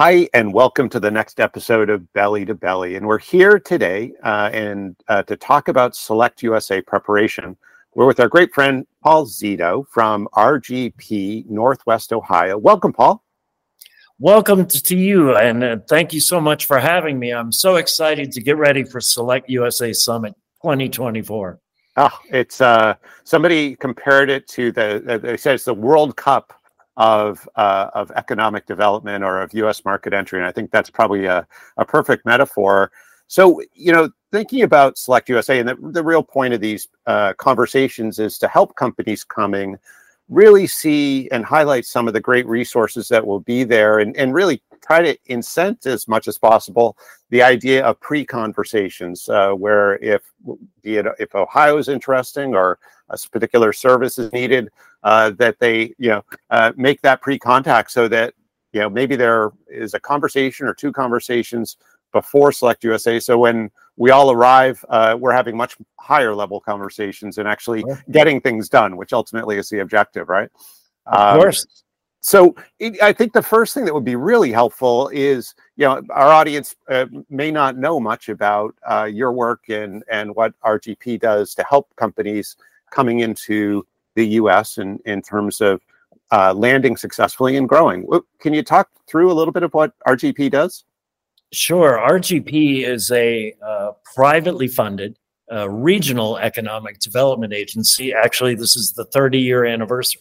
Hi, and welcome to the next episode of Belly to Belly. And we're here today uh, and uh, to talk about Select USA preparation. We're with our great friend Paul Zito from RGP Northwest Ohio. Welcome, Paul. Welcome to you, and uh, thank you so much for having me. I'm so excited to get ready for Select USA Summit 2024. Oh, it's uh, somebody compared it to the. They said it's the World Cup of uh, of economic development or of U.S. market entry, and I think that's probably a, a perfect metaphor. So, you know, thinking about Select USA, and the, the real point of these uh, conversations is to help companies coming really see and highlight some of the great resources that will be there and, and really try to incent as much as possible the idea of pre-conversations uh, where if be it if ohio is interesting or a particular service is needed uh, that they you know uh, make that pre-contact so that you know maybe there is a conversation or two conversations before select usa so when we all arrive, uh, we're having much higher level conversations and actually getting things done, which ultimately is the objective, right? Of um, course. So it, I think the first thing that would be really helpful is, you know, our audience uh, may not know much about uh, your work and and what RGP does to help companies coming into the U.S. in, in terms of uh, landing successfully and growing. Can you talk through a little bit of what RGP does? Sure. RGP is a uh, privately funded uh, regional economic development agency. Actually, this is the 30 year anniversary.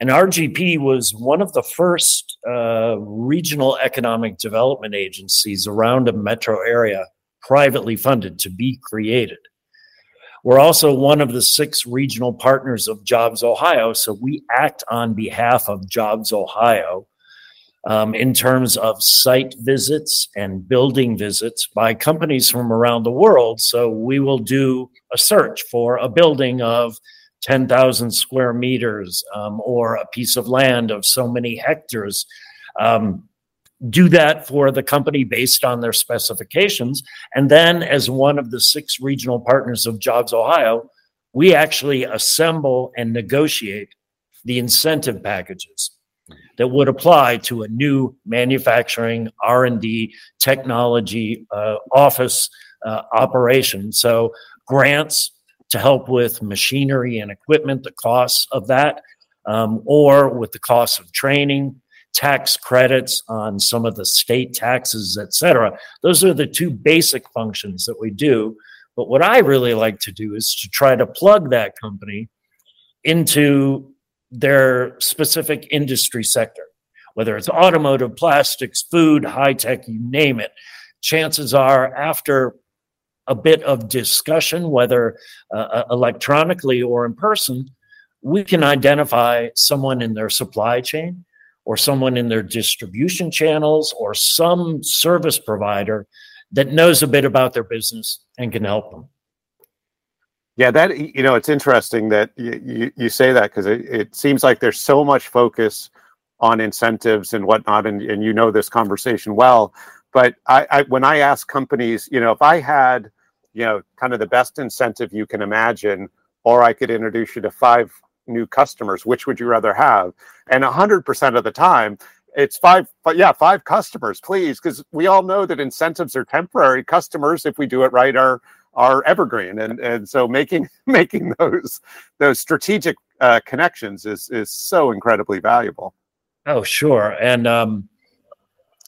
And RGP was one of the first uh, regional economic development agencies around a metro area privately funded to be created. We're also one of the six regional partners of Jobs Ohio. So we act on behalf of Jobs Ohio um, in terms of site visits and building visits by companies from around the world. So we will do a search for a building of 10,000 square meters um, or a piece of land of so many hectares. Um, do that for the company based on their specifications. And then, as one of the six regional partners of Jobs Ohio, we actually assemble and negotiate the incentive packages that would apply to a new manufacturing r&d technology uh, office uh, operation so grants to help with machinery and equipment the costs of that um, or with the cost of training tax credits on some of the state taxes et cetera those are the two basic functions that we do but what i really like to do is to try to plug that company into their specific industry sector, whether it's automotive, plastics, food, high tech, you name it. Chances are, after a bit of discussion, whether uh, uh, electronically or in person, we can identify someone in their supply chain or someone in their distribution channels or some service provider that knows a bit about their business and can help them. Yeah, that you know, it's interesting that you you, you say that because it, it seems like there's so much focus on incentives and whatnot, and, and you know this conversation well. But I, I when I ask companies, you know, if I had, you know, kind of the best incentive you can imagine, or I could introduce you to five new customers, which would you rather have? And hundred percent of the time, it's five but yeah five customers please because we all know that incentives are temporary. Customers if we do it right are are evergreen. And and so making making those those strategic uh, connections is is so incredibly valuable. Oh sure. And um,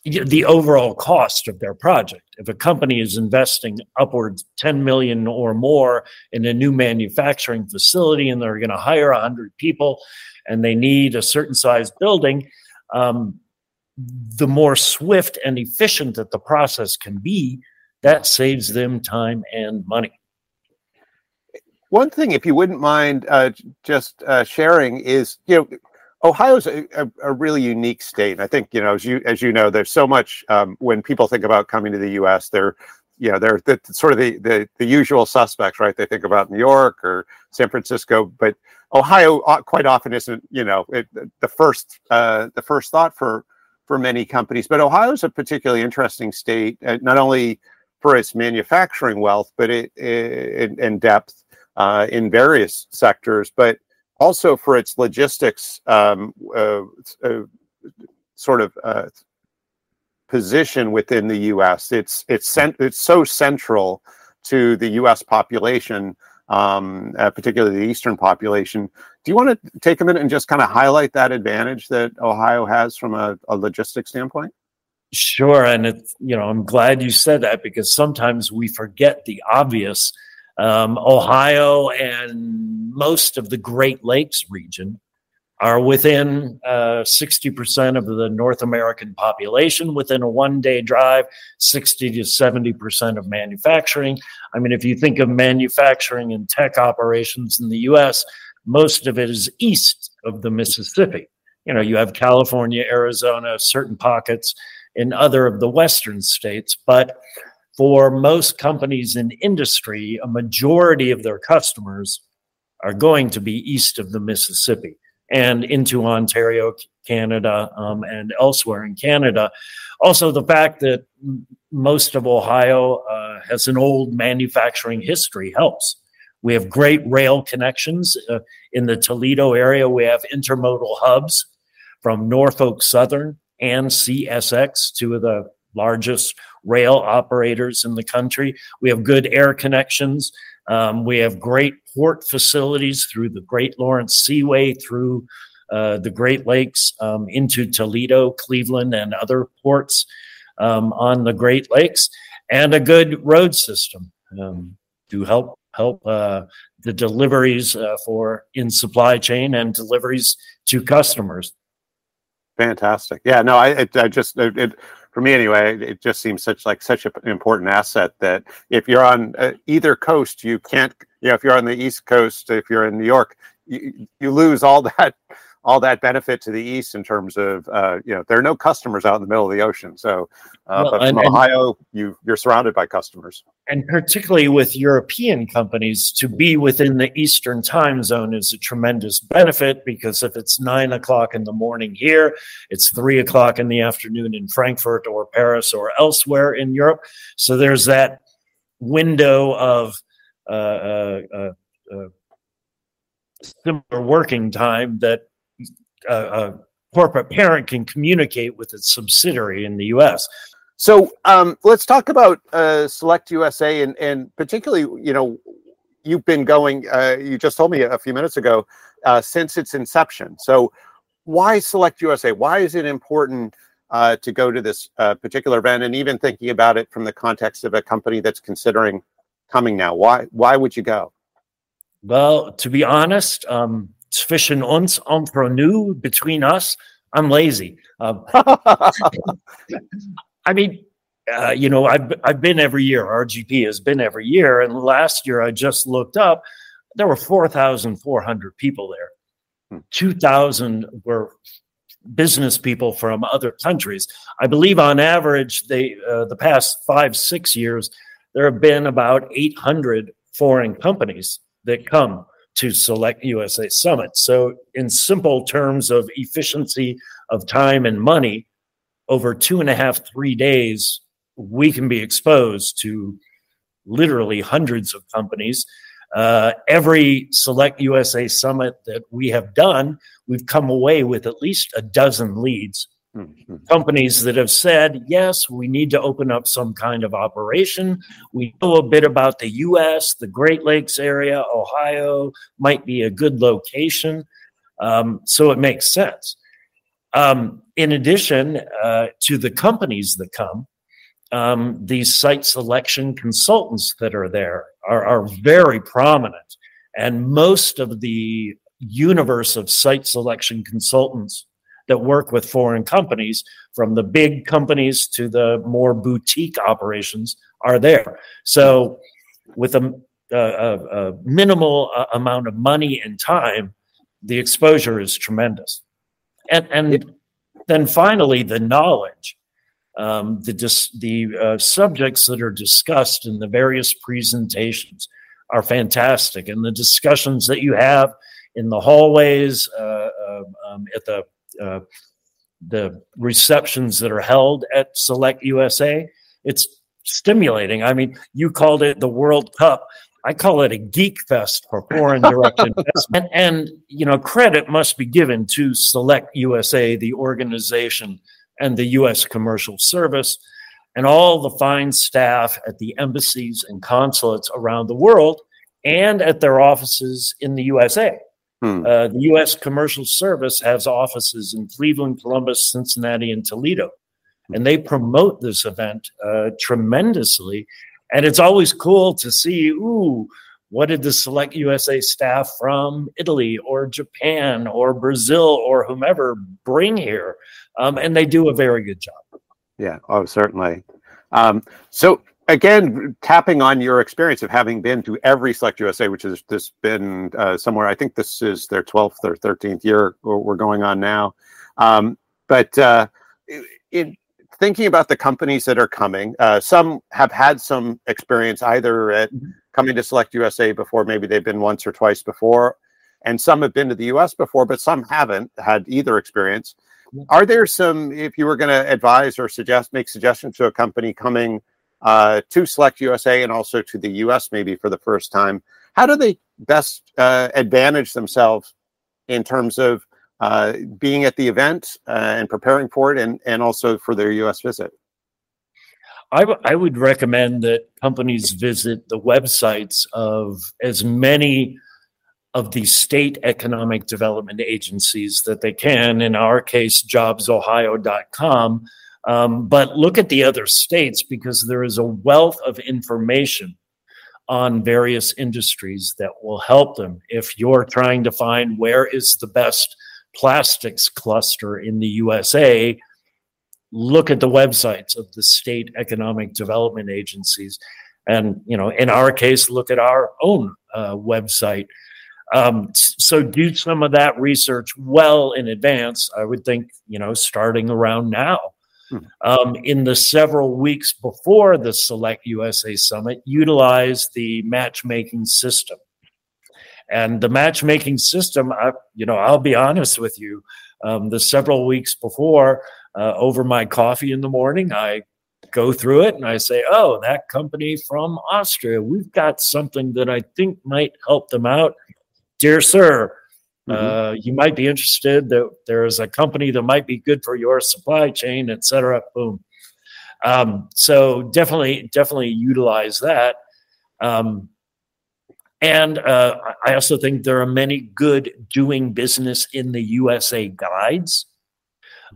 the overall cost of their project if a company is investing upwards 10 million or more in a new manufacturing facility and they're going to hire 100 people and they need a certain size building um, the more swift and efficient that the process can be that saves them time and money. One thing, if you wouldn't mind uh, just uh, sharing, is you know Ohio's a, a, a, really unique state. And I think you know as you as you know, there's so much um, when people think about coming to the U.S. They're you know they're the, sort of the, the the usual suspects, right? They think about New York or San Francisco, but Ohio uh, quite often isn't you know it, the first uh, the first thought for for many companies. But Ohio is a particularly interesting state, uh, not only for its manufacturing wealth, but it, it in depth uh, in various sectors, but also for its logistics um, uh, uh, sort of uh, position within the U.S. It's it's cent- it's so central to the U.S. population, um, uh, particularly the eastern population. Do you want to take a minute and just kind of highlight that advantage that Ohio has from a, a logistics standpoint? Sure, and it's you know I'm glad you said that because sometimes we forget the obvious. Um, Ohio and most of the Great Lakes region are within uh, 60% of the North American population within a one day drive, 60 to 70% of manufacturing. I mean, if you think of manufacturing and tech operations in the US, most of it is east of the Mississippi. You know, you have California, Arizona, certain pockets in other of the Western states, but for most companies in industry, a majority of their customers are going to be east of the Mississippi and into Ontario, Canada, um, and elsewhere in Canada. Also, the fact that most of Ohio uh, has an old manufacturing history helps. We have great rail connections uh, in the Toledo area. We have intermodal hubs from Norfolk Southern and CSX, two of the largest rail operators in the country. We have good air connections. Um, we have great port facilities through the Great Lawrence Seaway, through uh, the Great Lakes, um, into Toledo, Cleveland, and other ports um, on the Great Lakes, and a good road system um, to help help uh, the deliveries uh, for in supply chain and deliveries to customers. Fantastic. Yeah. No, I, it, I just it, it for me anyway, it just seems such like such an important asset that if you're on uh, either coast, you can't. You know, if you're on the East Coast, if you're in New York, you, you lose all that all that benefit to the east in terms of uh, you know there are no customers out in the middle of the ocean. So, uh, well, but from and, Ohio, you you're surrounded by customers, and particularly with European companies, to be within the Eastern time zone is a tremendous benefit because if it's nine o'clock in the morning here, it's three o'clock in the afternoon in Frankfurt or Paris or elsewhere in Europe. So there's that window of uh, uh, uh, uh similar working time that a, corporate parent can communicate with its subsidiary in the U.S. So um, let's talk about uh, Select USA and, and particularly, you know, you've been going, uh, you just told me a few minutes ago, uh, since its inception. So why Select USA? Why is it important uh, to go to this uh, particular event? And even thinking about it from the context of a company that's considering coming now, why, why would you go? Well, to be honest, um, zwischen uns entre nous, between us, I'm lazy. Um, I mean, uh, you know, I've I've been every year. RGP has been every year, and last year I just looked up. There were four thousand four hundred people there. Hmm. Two thousand were business people from other countries. I believe on average, they uh, the past five six years there have been about eight hundred foreign companies that come to select USA Summit. So, in simple terms of efficiency of time and money, over two and a half, three days, we can be exposed to literally hundreds of companies. Uh, every Select USA Summit that we have done, we've come away with at least a dozen leads Mm-hmm. Companies that have said, yes, we need to open up some kind of operation. We know a bit about the US, the Great Lakes area, Ohio might be a good location. Um, so it makes sense. Um, in addition uh, to the companies that come, um, these site selection consultants that are there are, are very prominent. And most of the universe of site selection consultants that work with foreign companies, from the big companies to the more boutique operations, are there. So, with a, a, a minimal uh, amount of money and time, the exposure is tremendous. And, and then finally, the knowledge. Um, the dis- the uh, subjects that are discussed in the various presentations are fantastic, and the discussions that you have in the hallways, uh, uh um, at the uh, the receptions that are held at Select USA. It's stimulating. I mean, you called it the World Cup. I call it a geek fest for foreign direct investment. And, you know, credit must be given to Select USA, the organization and the U.S. Commercial Service, and all the fine staff at the embassies and consulates around the world and at their offices in the USA. Hmm. Uh, the U.S. Commercial Service has offices in Cleveland, Columbus, Cincinnati, and Toledo. And they promote this event uh, tremendously. And it's always cool to see, ooh, what did the Select USA staff from Italy or Japan or Brazil or whomever bring here? Um, and they do a very good job. Yeah, oh, certainly. Um, so again, tapping on your experience of having been to every Select USA, which has just been uh, somewhere, I think this is their 12th or 13th year we're going on now. Um, but uh, in thinking about the companies that are coming, uh, some have had some experience either at mm-hmm. coming to Select USA before, maybe they've been once or twice before, and some have been to the US before, but some haven't had either experience. Are there some, if you were going to advise or suggest, make suggestions to a company coming uh, to Select USA and also to the US maybe for the first time, how do they best uh, advantage themselves in terms of uh, being at the event uh, and preparing for it and, and also for their US visit? I, w- I would recommend that companies visit the websites of as many of the state economic development agencies that they can. In our case, jobsohio.com. Um, but look at the other states because there is a wealth of information on various industries that will help them. If you're trying to find where is the best plastics cluster in the USA, look at the websites of the state economic development agencies. And, you know, in our case, look at our own uh, website um, so do some of that research well in advance. I would think, you know, starting around now. Hmm. Um, in the several weeks before the Select USA Summit, utilize the matchmaking system. And the matchmaking system, I, you know, I'll be honest with you, um, the several weeks before, uh, over my coffee in the morning, I go through it and I say, oh, that company from Austria, we've got something that I think might help them out dear sir, mm-hmm. uh, you might be interested that there is a company that might be good for your supply chain, et cetera. Boom. Um, so definitely, definitely utilize that. Um, and uh, I also think there are many good doing business in the USA guides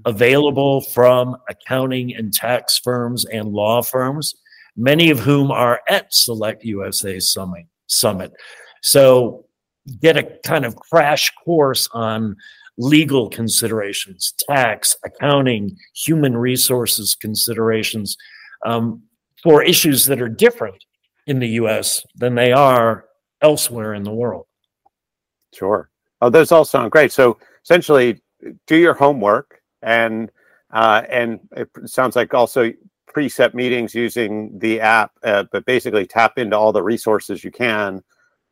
available from accounting and tax firms and law firms, many of whom are at Select USA Summit. Summit. So get a kind of crash course on legal considerations, tax, accounting, human resources considerations um, for issues that are different in the US than they are elsewhere in the world. Sure. Oh, those all sound great. So essentially, do your homework and uh, and it sounds like also preset meetings using the app, uh, but basically tap into all the resources you can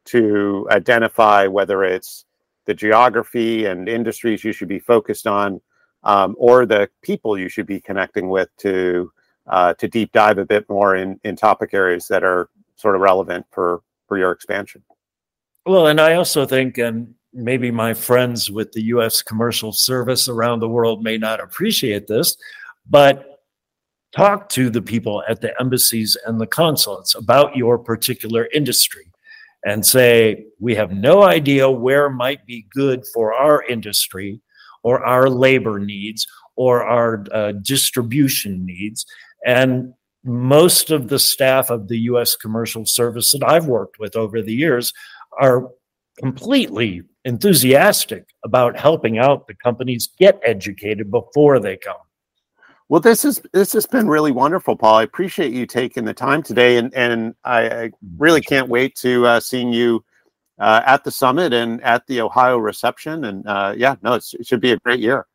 to identify whether it's the geography and industries you should be focused on, um, or the people you should be connecting with to uh, to deep dive a bit more in in topic areas that are sort of relevant for for your expansion. Well, and I also think, and maybe my friends with the U.S. commercial service around the world may not appreciate this, but talk to the people at the embassies and the consulates about your particular industry and say, we have no idea where might be good for our industry or our labor needs or our uh, distribution needs. And most of the staff of the US Commercial Service that I've worked with over the years are completely enthusiastic about helping out the companies get educated before they come. Well, this is this has been really wonderful, Paul. I appreciate you taking the time today, and and I, I really can't wait to uh, seeing you uh, at the summit and at the Ohio reception. And uh, yeah, no, it should be a great year.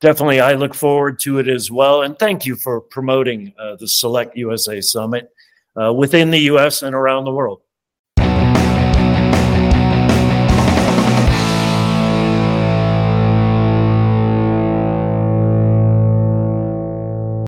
Definitely, I look forward to it as well. And thank you for promoting uh, the Select USA Summit uh, within the U.S. and around the world.